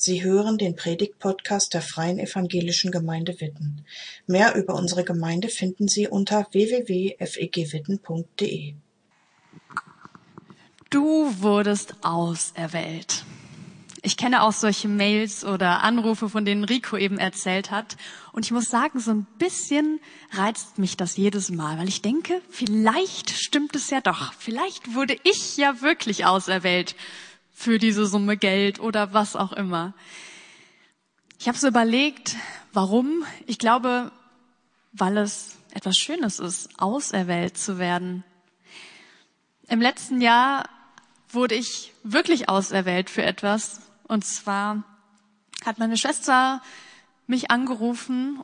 Sie hören den Predigt-Podcast der Freien Evangelischen Gemeinde Witten. Mehr über unsere Gemeinde finden Sie unter www.fegwitten.de. Du wurdest auserwählt. Ich kenne auch solche Mails oder Anrufe, von denen Rico eben erzählt hat. Und ich muss sagen, so ein bisschen reizt mich das jedes Mal, weil ich denke, vielleicht stimmt es ja doch. Vielleicht wurde ich ja wirklich auserwählt für diese Summe Geld oder was auch immer. Ich habe so überlegt, warum. Ich glaube, weil es etwas Schönes ist, auserwählt zu werden. Im letzten Jahr wurde ich wirklich auserwählt für etwas. Und zwar hat meine Schwester mich angerufen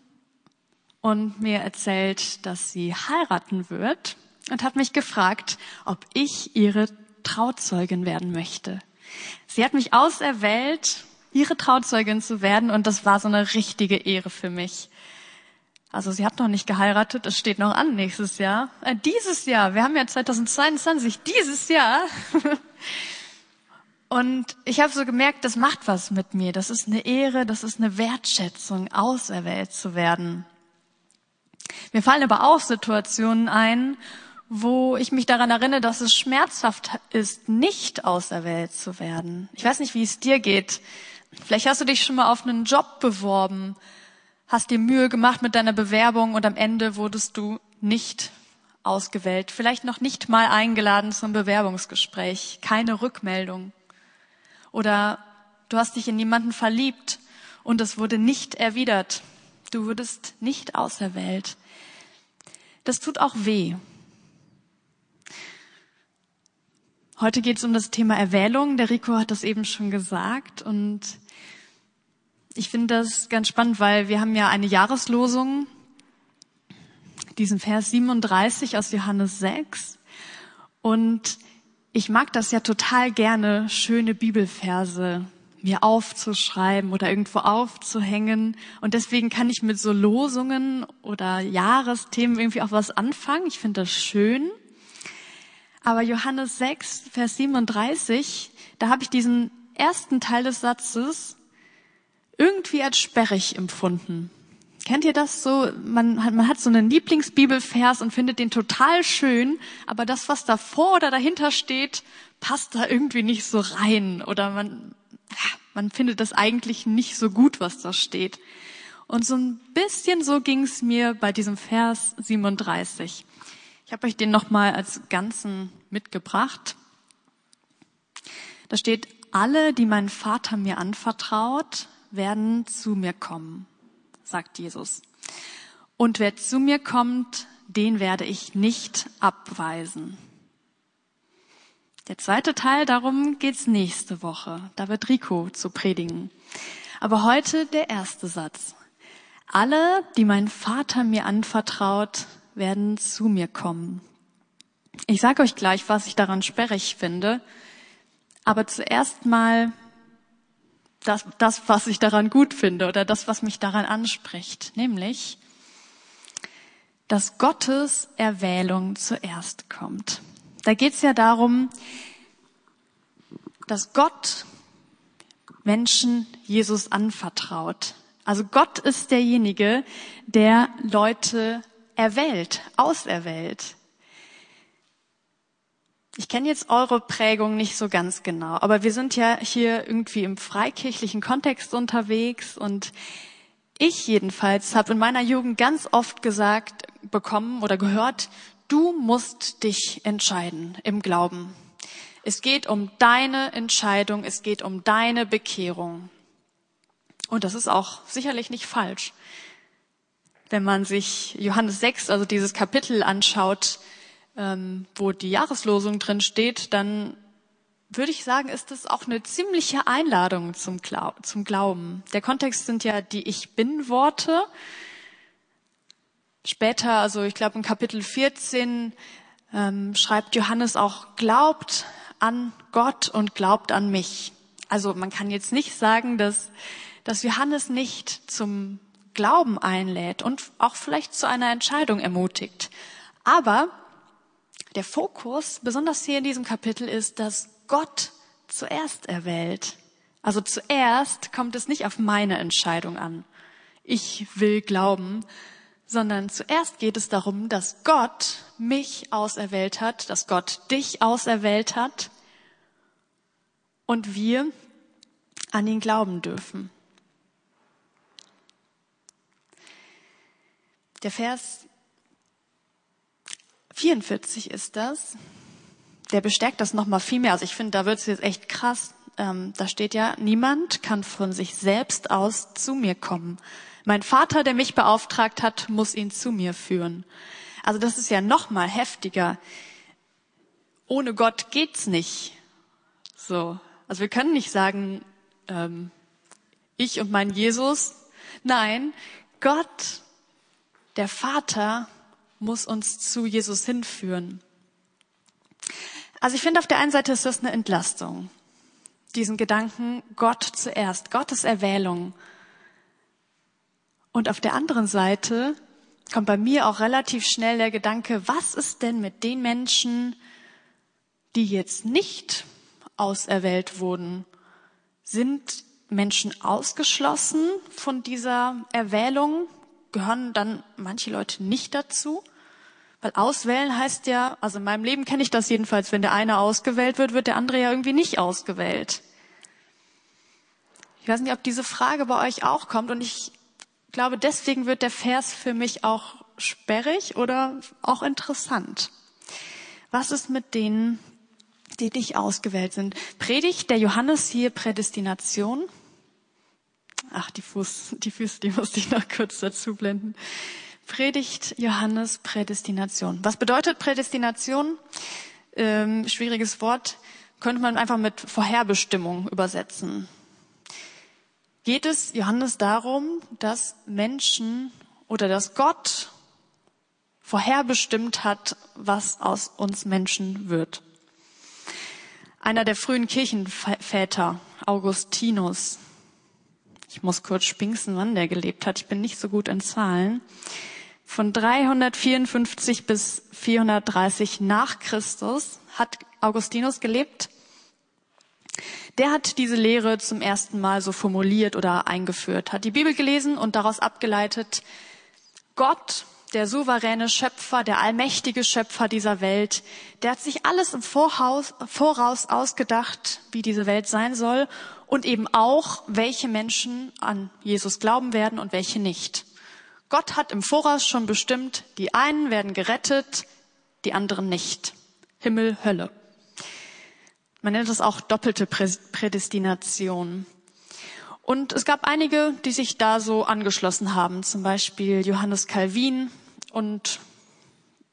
und mir erzählt, dass sie heiraten wird und hat mich gefragt, ob ich ihre Trauzeugin werden möchte. Sie hat mich auserwählt, ihre Trauzeugin zu werden und das war so eine richtige Ehre für mich. Also sie hat noch nicht geheiratet, es steht noch an nächstes Jahr. Äh, dieses Jahr, wir haben ja 2022, dieses Jahr. und ich habe so gemerkt, das macht was mit mir. Das ist eine Ehre, das ist eine Wertschätzung, auserwählt zu werden. Mir fallen aber auch Situationen ein, wo ich mich daran erinnere, dass es schmerzhaft ist, nicht auserwählt zu werden. Ich weiß nicht, wie es dir geht. Vielleicht hast du dich schon mal auf einen Job beworben, hast dir Mühe gemacht mit deiner Bewerbung und am Ende wurdest du nicht ausgewählt, vielleicht noch nicht mal eingeladen zum Bewerbungsgespräch, keine Rückmeldung. Oder du hast dich in jemanden verliebt und es wurde nicht erwidert. Du wurdest nicht auserwählt. Das tut auch weh. Heute geht es um das Thema Erwählung. Der Rico hat das eben schon gesagt und ich finde das ganz spannend, weil wir haben ja eine Jahreslosung, diesen Vers 37 aus Johannes 6 und ich mag das ja total gerne, schöne Bibelverse mir aufzuschreiben oder irgendwo aufzuhängen. Und deswegen kann ich mit so Losungen oder Jahresthemen irgendwie auch was anfangen. Ich finde das schön. Aber Johannes 6, Vers 37, da habe ich diesen ersten Teil des Satzes irgendwie als sperrig empfunden. Kennt ihr das so? Man hat, man hat so einen Lieblingsbibelvers und findet den total schön, aber das, was davor oder dahinter steht, passt da irgendwie nicht so rein oder man, man findet das eigentlich nicht so gut, was da steht. Und so ein bisschen so ging es mir bei diesem Vers 37. Ich habe euch den nochmal als Ganzen mitgebracht. Da steht, alle, die mein Vater mir anvertraut, werden zu mir kommen, sagt Jesus. Und wer zu mir kommt, den werde ich nicht abweisen. Der zweite Teil, darum geht's nächste Woche. Da wird Rico zu predigen. Aber heute der erste Satz. Alle, die mein Vater mir anvertraut, werden zu mir kommen. Ich sage euch gleich, was ich daran sperrig finde, aber zuerst mal das, das, was ich daran gut finde oder das, was mich daran anspricht, nämlich, dass Gottes Erwählung zuerst kommt. Da geht es ja darum, dass Gott Menschen Jesus anvertraut. Also Gott ist derjenige, der Leute erwählt, auserwählt. Ich kenne jetzt eure Prägung nicht so ganz genau, aber wir sind ja hier irgendwie im freikirchlichen Kontext unterwegs und ich jedenfalls habe in meiner Jugend ganz oft gesagt bekommen oder gehört, du musst dich entscheiden im Glauben. Es geht um deine Entscheidung, es geht um deine Bekehrung. Und das ist auch sicherlich nicht falsch wenn man sich Johannes 6, also dieses Kapitel anschaut, ähm, wo die Jahreslosung drin steht, dann würde ich sagen, ist das auch eine ziemliche Einladung zum, Glau zum Glauben. Der Kontext sind ja die Ich bin-Worte. Später, also ich glaube in Kapitel 14, ähm, schreibt Johannes auch, glaubt an Gott und glaubt an mich. Also man kann jetzt nicht sagen, dass, dass Johannes nicht zum Glauben einlädt und auch vielleicht zu einer Entscheidung ermutigt. Aber der Fokus, besonders hier in diesem Kapitel, ist, dass Gott zuerst erwählt. Also zuerst kommt es nicht auf meine Entscheidung an. Ich will glauben, sondern zuerst geht es darum, dass Gott mich auserwählt hat, dass Gott dich auserwählt hat und wir an ihn glauben dürfen. Der Vers 44 ist das. Der bestärkt das nochmal viel mehr. Also ich finde, da wird es jetzt echt krass. Ähm, da steht ja, niemand kann von sich selbst aus zu mir kommen. Mein Vater, der mich beauftragt hat, muss ihn zu mir führen. Also das ist ja nochmal heftiger. Ohne Gott geht's nicht. So. Also wir können nicht sagen, ähm, ich und mein Jesus. Nein, Gott, der Vater, muss uns zu Jesus hinführen. Also ich finde, auf der einen Seite ist das eine Entlastung. Diesen Gedanken, Gott zuerst, Gottes Erwählung. Und auf der anderen Seite kommt bei mir auch relativ schnell der Gedanke, was ist denn mit den Menschen, die jetzt nicht auserwählt wurden? Sind Menschen ausgeschlossen von dieser Erwählung? Gehören dann manche Leute nicht dazu? Weil auswählen heißt ja, also in meinem Leben kenne ich das jedenfalls, wenn der eine ausgewählt wird, wird der andere ja irgendwie nicht ausgewählt. Ich weiß nicht, ob diese Frage bei euch auch kommt und ich glaube, deswegen wird der Vers für mich auch sperrig oder auch interessant. Was ist mit denen, die nicht ausgewählt sind? Predigt der Johannes hier Prädestination? Ach, die Fuß, die Füße, die musste ich noch kurz dazu blenden. Predigt Johannes Prädestination. Was bedeutet Prädestination? Ähm, schwieriges Wort. Könnte man einfach mit Vorherbestimmung übersetzen. Geht es Johannes darum, dass Menschen oder dass Gott vorherbestimmt hat, was aus uns Menschen wird? Einer der frühen Kirchenväter, Augustinus, ich muss kurz spinksen, wann der gelebt hat, ich bin nicht so gut in Zahlen, von 354 bis 430 nach Christus hat Augustinus gelebt. Der hat diese Lehre zum ersten Mal so formuliert oder eingeführt, hat die Bibel gelesen und daraus abgeleitet, Gott, der souveräne Schöpfer, der allmächtige Schöpfer dieser Welt, der hat sich alles im Voraus, Voraus ausgedacht, wie diese Welt sein soll und eben auch, welche Menschen an Jesus glauben werden und welche nicht. Gott hat im Voraus schon bestimmt, die einen werden gerettet, die anderen nicht. Himmel, Hölle. Man nennt das auch doppelte Prädestination. Und es gab einige, die sich da so angeschlossen haben, zum Beispiel Johannes Calvin und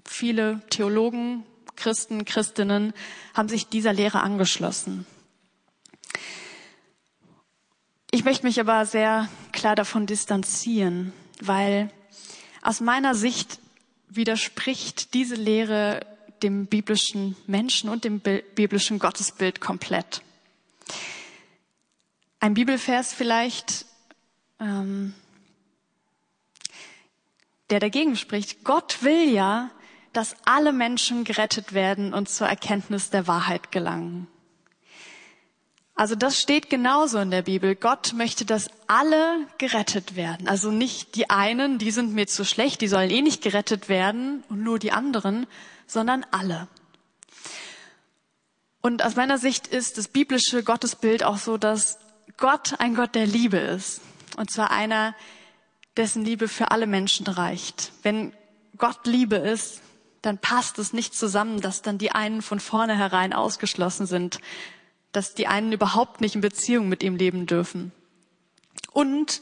viele Theologen, Christen, Christinnen haben sich dieser Lehre angeschlossen. Ich möchte mich aber sehr klar davon distanzieren weil aus meiner Sicht widerspricht diese Lehre dem biblischen Menschen und dem biblischen Gottesbild komplett. Ein Bibelvers vielleicht, ähm, der dagegen spricht. Gott will ja, dass alle Menschen gerettet werden und zur Erkenntnis der Wahrheit gelangen. Also das steht genauso in der Bibel. Gott möchte, dass alle gerettet werden. Also nicht die einen, die sind mir zu schlecht, die sollen eh nicht gerettet werden und nur die anderen, sondern alle. Und aus meiner Sicht ist das biblische Gottesbild auch so, dass Gott ein Gott der Liebe ist. Und zwar einer, dessen Liebe für alle Menschen reicht. Wenn Gott Liebe ist, dann passt es nicht zusammen, dass dann die einen von vornherein ausgeschlossen sind, dass die einen überhaupt nicht in Beziehung mit ihm leben dürfen. Und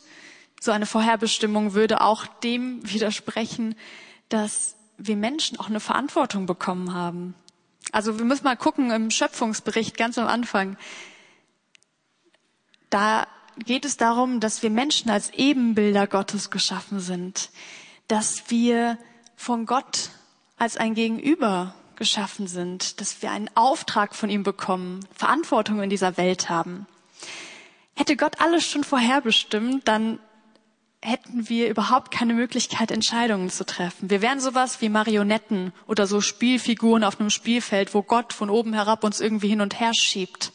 so eine Vorherbestimmung würde auch dem widersprechen, dass wir Menschen auch eine Verantwortung bekommen haben. Also wir müssen mal gucken im Schöpfungsbericht ganz am Anfang. Da geht es darum, dass wir Menschen als Ebenbilder Gottes geschaffen sind, dass wir von Gott als ein Gegenüber geschaffen sind, dass wir einen Auftrag von ihm bekommen, Verantwortung in dieser Welt haben. Hätte Gott alles schon vorherbestimmt, dann hätten wir überhaupt keine Möglichkeit, Entscheidungen zu treffen. Wir wären sowas wie Marionetten oder so Spielfiguren auf einem Spielfeld, wo Gott von oben herab uns irgendwie hin und her schiebt.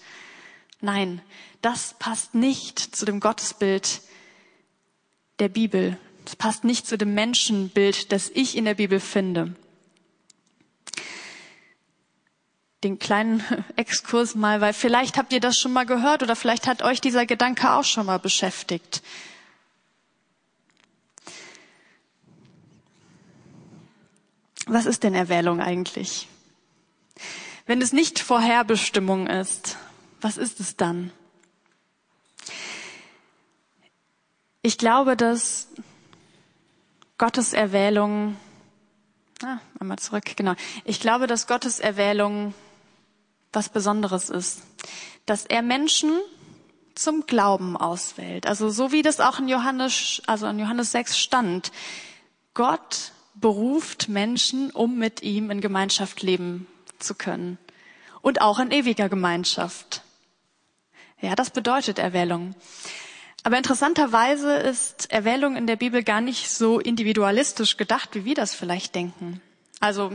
Nein, das passt nicht zu dem Gottesbild der Bibel. Das passt nicht zu dem Menschenbild, das ich in der Bibel finde. Den kleinen Exkurs mal, weil vielleicht habt ihr das schon mal gehört oder vielleicht hat euch dieser Gedanke auch schon mal beschäftigt. Was ist denn Erwählung eigentlich? Wenn es nicht Vorherbestimmung ist, was ist es dann? Ich glaube, dass Gottes Erwählung, ah, einmal zurück, genau. Ich glaube, dass Gottes Erwählung was Besonderes ist. Dass er Menschen zum Glauben auswählt. Also so wie das auch in Johannes, also in Johannes 6 stand. Gott beruft Menschen, um mit ihm in Gemeinschaft leben zu können. Und auch in ewiger Gemeinschaft. Ja, das bedeutet Erwählung. Aber interessanterweise ist Erwählung in der Bibel gar nicht so individualistisch gedacht, wie wir das vielleicht denken. Also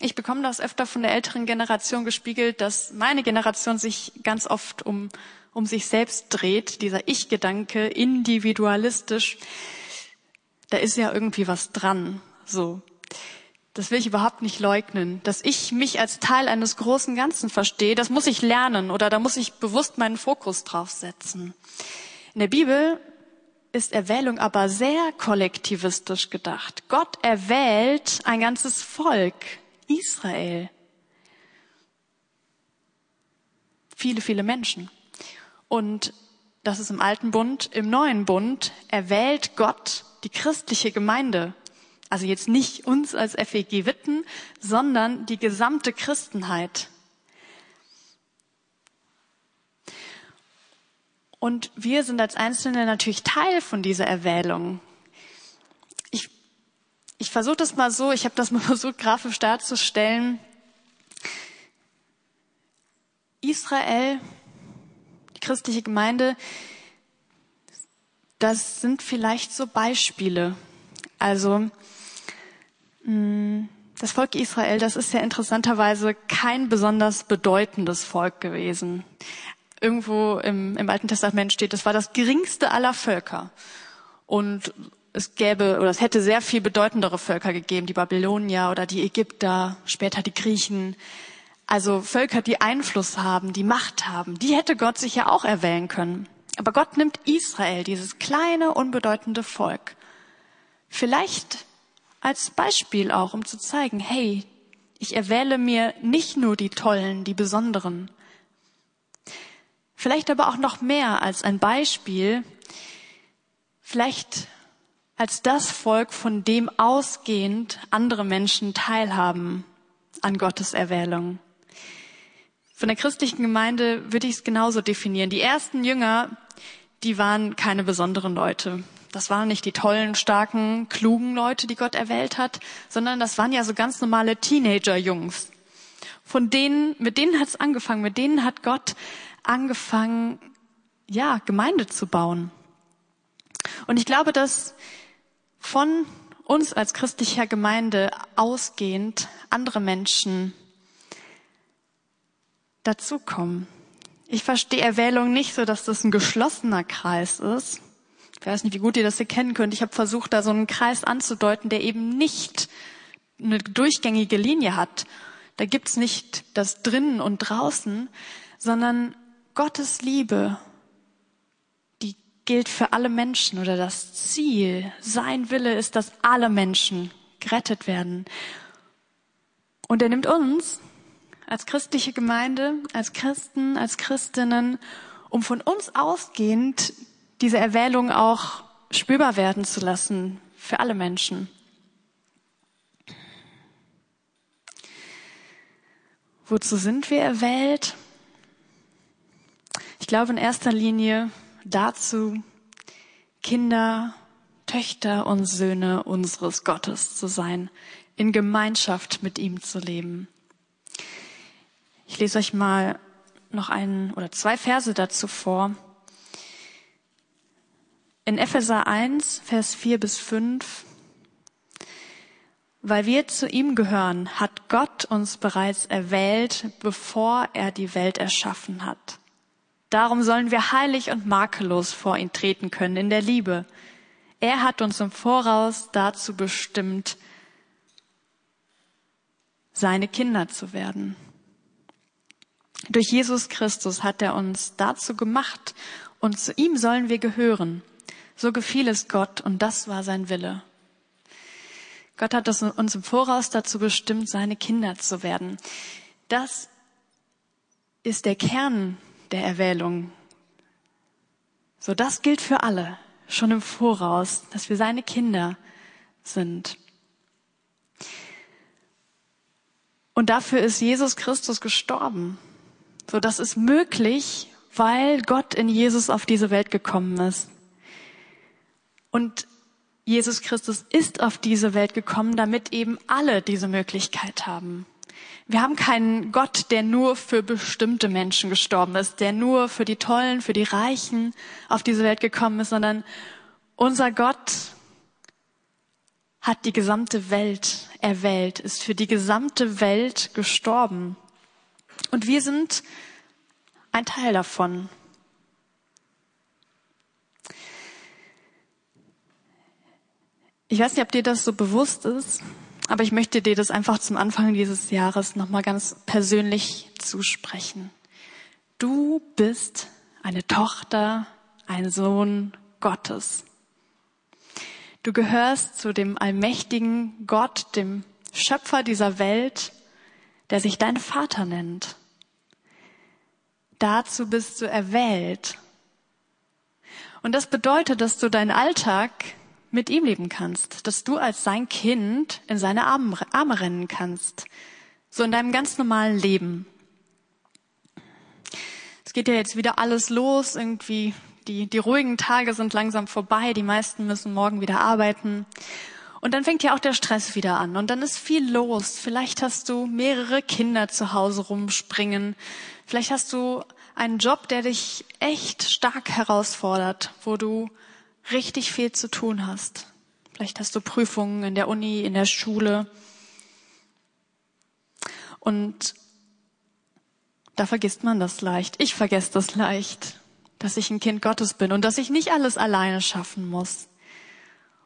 ich bekomme das öfter von der älteren Generation gespiegelt, dass meine Generation sich ganz oft um, um sich selbst dreht, dieser Ich-Gedanke, individualistisch. Da ist ja irgendwie was dran, so. Das will ich überhaupt nicht leugnen. Dass ich mich als Teil eines großen Ganzen verstehe, das muss ich lernen oder da muss ich bewusst meinen Fokus drauf setzen. In der Bibel ist Erwählung aber sehr kollektivistisch gedacht. Gott erwählt ein ganzes Volk, Israel. Viele, viele Menschen. Und das ist im alten Bund, im neuen Bund erwählt Gott die christliche Gemeinde also jetzt nicht uns als FEG Witten, sondern die gesamte Christenheit. Und wir sind als Einzelne natürlich Teil von dieser Erwählung. Ich, versuche das mal so, ich habe das mal versucht, grafisch darzustellen. Israel, die christliche Gemeinde, das sind vielleicht so Beispiele. Also das Volk Israel, das ist ja interessanterweise kein besonders bedeutendes Volk gewesen. Irgendwo im, im Alten Testament steht, es war das geringste aller Völker. Und es gäbe oder es hätte sehr viel bedeutendere Völker gegeben, die Babylonier oder die Ägypter, später die Griechen. Also Völker, die Einfluss haben, die Macht haben, die hätte Gott sich ja auch erwählen können. Aber Gott nimmt Israel, dieses kleine, unbedeutende Volk. Vielleicht als Beispiel auch, um zu zeigen, hey, ich erwähle mir nicht nur die tollen, die besonderen. Vielleicht aber auch noch mehr als ein Beispiel, vielleicht als das Volk, von dem ausgehend andere Menschen teilhaben an Gottes Erwählung. Von der christlichen Gemeinde würde ich es genauso definieren. Die ersten Jünger, die waren keine besonderen Leute. Das waren nicht die tollen, starken, klugen Leute, die Gott erwählt hat, sondern das waren ja so ganz normale Teenager-Jungs. Von denen, mit denen hat es angefangen, mit denen hat Gott angefangen, ja, Gemeinde zu bauen. Und ich glaube, dass von uns als christlicher Gemeinde ausgehend andere Menschen dazukommen. Ich verstehe Erwählung nicht so, dass das ein geschlossener Kreis ist, ich weiß nicht, wie gut ihr das hier kennen könnt. Ich habe versucht, da so einen Kreis anzudeuten, der eben nicht eine durchgängige Linie hat. Da gibt's nicht das drinnen und draußen, sondern Gottes Liebe, gilt für alle Menschen oder das Ziel, sein Wille ist, dass alle Menschen gerettet werden. Und er nimmt uns als christliche Gemeinde, als Christen, als Christinnen, um von uns ausgehend diese Erwählung auch spürbar werden zu lassen für alle Menschen. Wozu sind wir erwählt? Ich glaube in erster Linie dazu, Kinder, Töchter und Söhne unseres Gottes zu sein, in Gemeinschaft mit ihm zu leben. Ich lese euch mal noch einen oder zwei Verse dazu vor. In Epheser 1, Vers 4 bis 5 weil wir zu ihm gehören, hat Gott uns bereits erwählt, bevor er die Welt erschaffen hat. Darum sollen wir heilig und makellos vor ihn treten können in der Liebe. Er hat uns im Voraus dazu bestimmt, seine Kinder zu werden. Durch Jesus Christus hat er uns dazu gemacht und zu ihm sollen wir gehören. So gefiel es Gott und das war sein Wille. Gott hat uns im Voraus dazu bestimmt, seine Kinder zu werden. Das ist der Kern der Erwählung. So, das gilt für alle, schon im Voraus, dass wir seine Kinder sind. Und dafür ist Jesus Christus gestorben. So, das ist möglich, weil Gott in Jesus auf diese Welt gekommen ist. Und Jesus Christus ist auf diese Welt gekommen, damit eben alle diese Möglichkeit haben. Wir haben keinen Gott, der nur für bestimmte Menschen gestorben ist, der nur für die Tollen, für die Reichen auf diese Welt gekommen ist, sondern unser Gott hat die gesamte Welt erwählt, ist für die gesamte Welt gestorben. Und wir sind ein Teil davon. Ich weiß nicht, ob dir das so bewusst ist, aber ich möchte dir das einfach zum Anfang dieses Jahres nochmal ganz persönlich zusprechen. Du bist eine Tochter, ein Sohn Gottes. Du gehörst zu dem allmächtigen Gott, dem Schöpfer dieser Welt, der sich dein Vater nennt. Dazu bist du erwählt. Und das bedeutet, dass du deinen Alltag mit ihm leben kannst, dass du als sein Kind in seine Arme rennen kannst, so in deinem ganz normalen Leben. Es geht ja jetzt wieder alles los, irgendwie die, die ruhigen Tage sind langsam vorbei, die meisten müssen morgen wieder arbeiten. Und dann fängt ja auch der Stress wieder an und dann ist viel los. Vielleicht hast du mehrere Kinder zu Hause rumspringen. Vielleicht hast du einen Job, der dich echt stark herausfordert, wo du richtig viel zu tun hast. Vielleicht hast du Prüfungen in der Uni, in der Schule. Und da vergisst man das leicht. Ich vergesse das leicht, dass ich ein Kind Gottes bin und dass ich nicht alles alleine schaffen muss.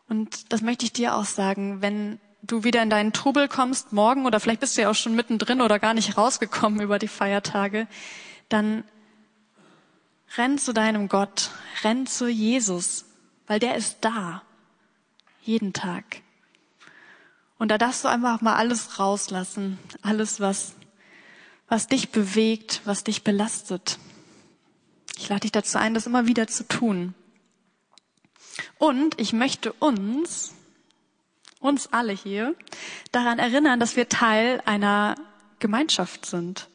Und das möchte ich dir auch sagen, wenn du wieder in deinen Trubel kommst morgen oder vielleicht bist du ja auch schon mittendrin oder gar nicht rausgekommen über die Feiertage, dann renn zu deinem Gott, renn zu Jesus, weil der ist da. Jeden Tag. Und da darfst du einfach mal alles rauslassen. Alles, was, was dich bewegt, was dich belastet. Ich lade dich dazu ein, das immer wieder zu tun. Und ich möchte uns, uns alle hier, daran erinnern, dass wir Teil einer Gemeinschaft sind.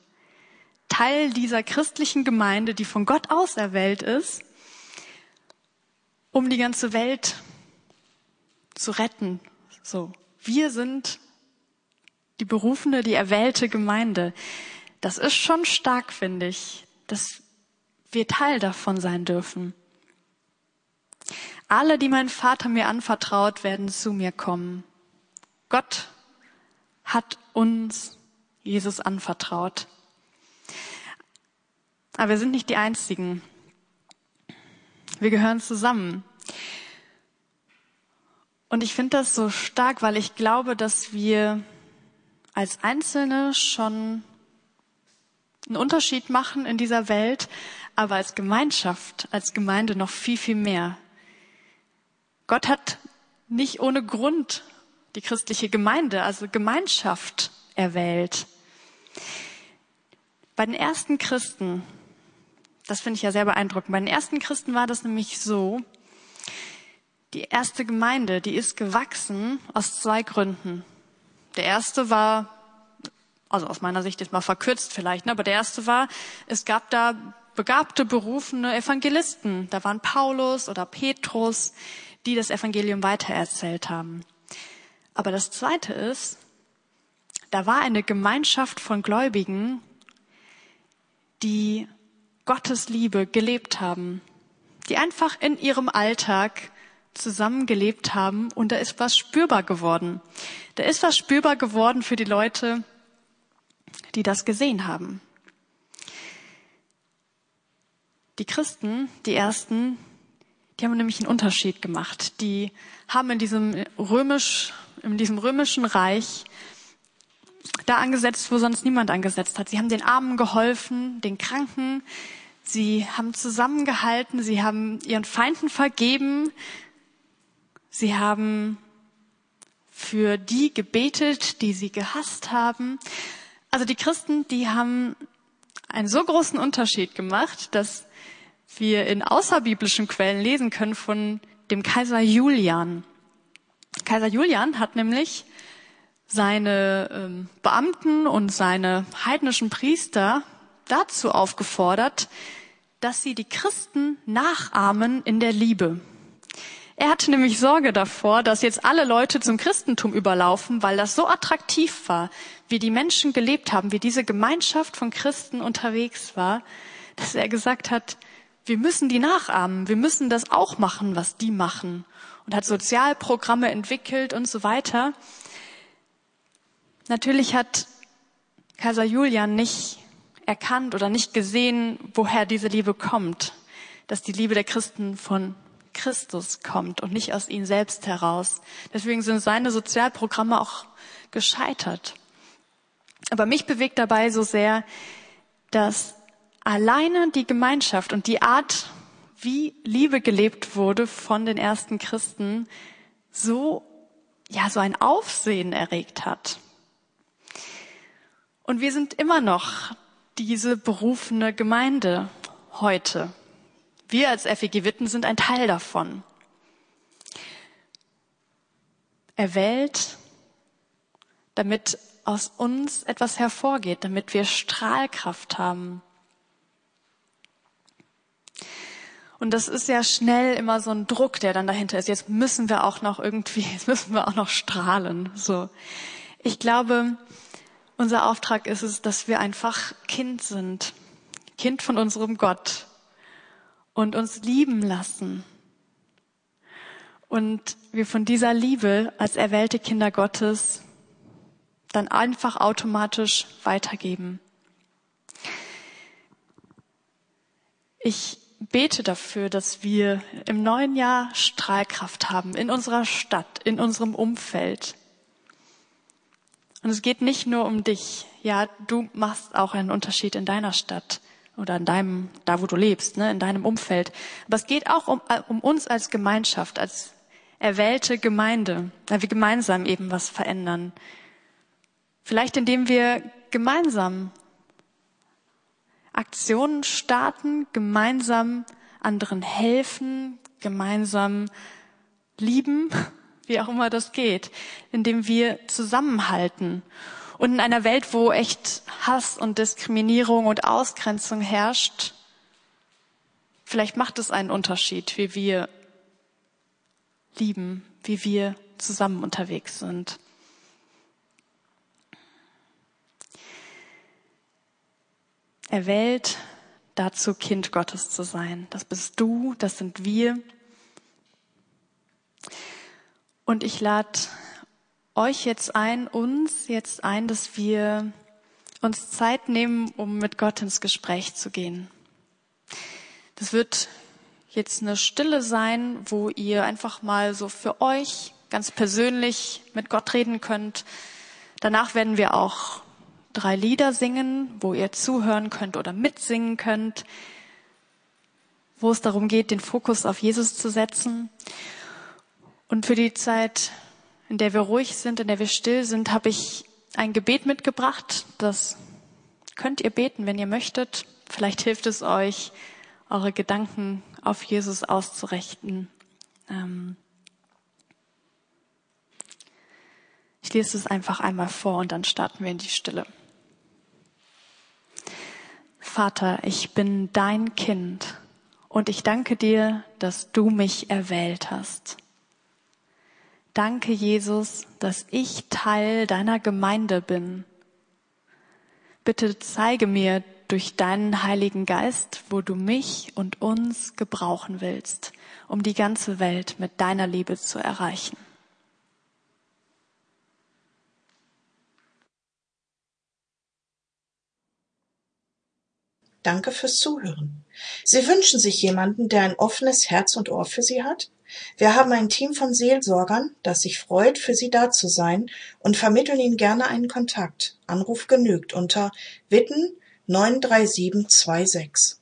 Teil dieser christlichen Gemeinde, die von Gott auserwählt ist um die ganze Welt zu retten. So. Wir sind die berufene, die erwählte Gemeinde. Das ist schon stark, finde ich, dass wir Teil davon sein dürfen. Alle, die mein Vater mir anvertraut, werden zu mir kommen. Gott hat uns Jesus anvertraut. Aber wir sind nicht die Einzigen. Wir gehören zusammen. Und ich finde das so stark, weil ich glaube, dass wir als Einzelne schon einen Unterschied machen in dieser Welt, aber als Gemeinschaft, als Gemeinde noch viel, viel mehr. Gott hat nicht ohne Grund die christliche Gemeinde, also Gemeinschaft erwählt. Bei den ersten Christen das finde ich ja sehr beeindruckend. Bei den ersten Christen war das nämlich so, die erste Gemeinde, die ist gewachsen aus zwei Gründen. Der erste war, also aus meiner Sicht jetzt mal verkürzt vielleicht, ne, aber der erste war, es gab da begabte, berufene Evangelisten. Da waren Paulus oder Petrus, die das Evangelium weitererzählt haben. Aber das zweite ist, da war eine Gemeinschaft von Gläubigen, die Gottes Liebe gelebt haben, die einfach in ihrem Alltag zusammengelebt haben und da ist was spürbar geworden. Da ist was spürbar geworden für die Leute, die das gesehen haben. Die Christen, die ersten, die haben nämlich einen Unterschied gemacht. Die haben in diesem römisch, in diesem römischen Reich da angesetzt, wo sonst niemand angesetzt hat. Sie haben den Armen geholfen, den Kranken. Sie haben zusammengehalten. Sie haben ihren Feinden vergeben. Sie haben für die gebetet, die sie gehasst haben. Also die Christen, die haben einen so großen Unterschied gemacht, dass wir in außerbiblischen Quellen lesen können von dem Kaiser Julian. Kaiser Julian hat nämlich seine ähm, Beamten und seine heidnischen Priester dazu aufgefordert, dass sie die Christen nachahmen in der Liebe. Er hatte nämlich Sorge davor, dass jetzt alle Leute zum Christentum überlaufen, weil das so attraktiv war, wie die Menschen gelebt haben, wie diese Gemeinschaft von Christen unterwegs war, dass er gesagt hat, wir müssen die nachahmen, wir müssen das auch machen, was die machen. Und hat Sozialprogramme entwickelt und so weiter. Natürlich hat Kaiser Julian nicht erkannt oder nicht gesehen, woher diese Liebe kommt. Dass die Liebe der Christen von Christus kommt und nicht aus ihnen selbst heraus. Deswegen sind seine Sozialprogramme auch gescheitert. Aber mich bewegt dabei so sehr, dass alleine die Gemeinschaft und die Art, wie Liebe gelebt wurde von den ersten Christen, so, ja, so ein Aufsehen erregt hat. Und wir sind immer noch diese berufene Gemeinde heute. Wir als FEG Witten sind ein Teil davon. Erwählt, damit aus uns etwas hervorgeht, damit wir Strahlkraft haben. Und das ist ja schnell immer so ein Druck, der dann dahinter ist. Jetzt müssen wir auch noch irgendwie, jetzt müssen wir auch noch strahlen. So. Ich glaube, unser Auftrag ist es, dass wir einfach Kind sind. Kind von unserem Gott. Und uns lieben lassen. Und wir von dieser Liebe als erwählte Kinder Gottes dann einfach automatisch weitergeben. Ich bete dafür, dass wir im neuen Jahr Strahlkraft haben in unserer Stadt, in unserem Umfeld, und es geht nicht nur um dich. Ja, du machst auch einen Unterschied in deiner Stadt oder in deinem, da wo du lebst, ne, in deinem Umfeld. Aber es geht auch um, um uns als Gemeinschaft, als erwählte Gemeinde, weil wir gemeinsam eben was verändern. Vielleicht indem wir gemeinsam Aktionen starten, gemeinsam anderen helfen, gemeinsam lieben wie auch immer das geht, indem wir zusammenhalten. Und in einer Welt, wo echt Hass und Diskriminierung und Ausgrenzung herrscht, vielleicht macht es einen Unterschied, wie wir lieben, wie wir zusammen unterwegs sind. Erwählt dazu, Kind Gottes zu sein. Das bist du, das sind wir. Und ich lade euch jetzt ein, uns jetzt ein, dass wir uns Zeit nehmen, um mit Gott ins Gespräch zu gehen. Das wird jetzt eine Stille sein, wo ihr einfach mal so für euch ganz persönlich mit Gott reden könnt. Danach werden wir auch drei Lieder singen, wo ihr zuhören könnt oder mitsingen könnt, wo es darum geht, den Fokus auf Jesus zu setzen. Und für die Zeit, in der wir ruhig sind, in der wir still sind, habe ich ein Gebet mitgebracht. Das könnt ihr beten, wenn ihr möchtet. Vielleicht hilft es euch, eure Gedanken auf Jesus auszurichten. Ähm ich lese es einfach einmal vor und dann starten wir in die Stille. Vater, ich bin dein Kind und ich danke dir, dass du mich erwählt hast. Danke, Jesus, dass ich Teil deiner Gemeinde bin. Bitte zeige mir durch deinen Heiligen Geist, wo du mich und uns gebrauchen willst, um die ganze Welt mit deiner Liebe zu erreichen. Danke fürs Zuhören. Sie wünschen sich jemanden, der ein offenes Herz und Ohr für Sie hat? Wir haben ein Team von Seelsorgern, das sich freut, für Sie da zu sein und vermitteln Ihnen gerne einen Kontakt. Anruf genügt unter Witten 93726.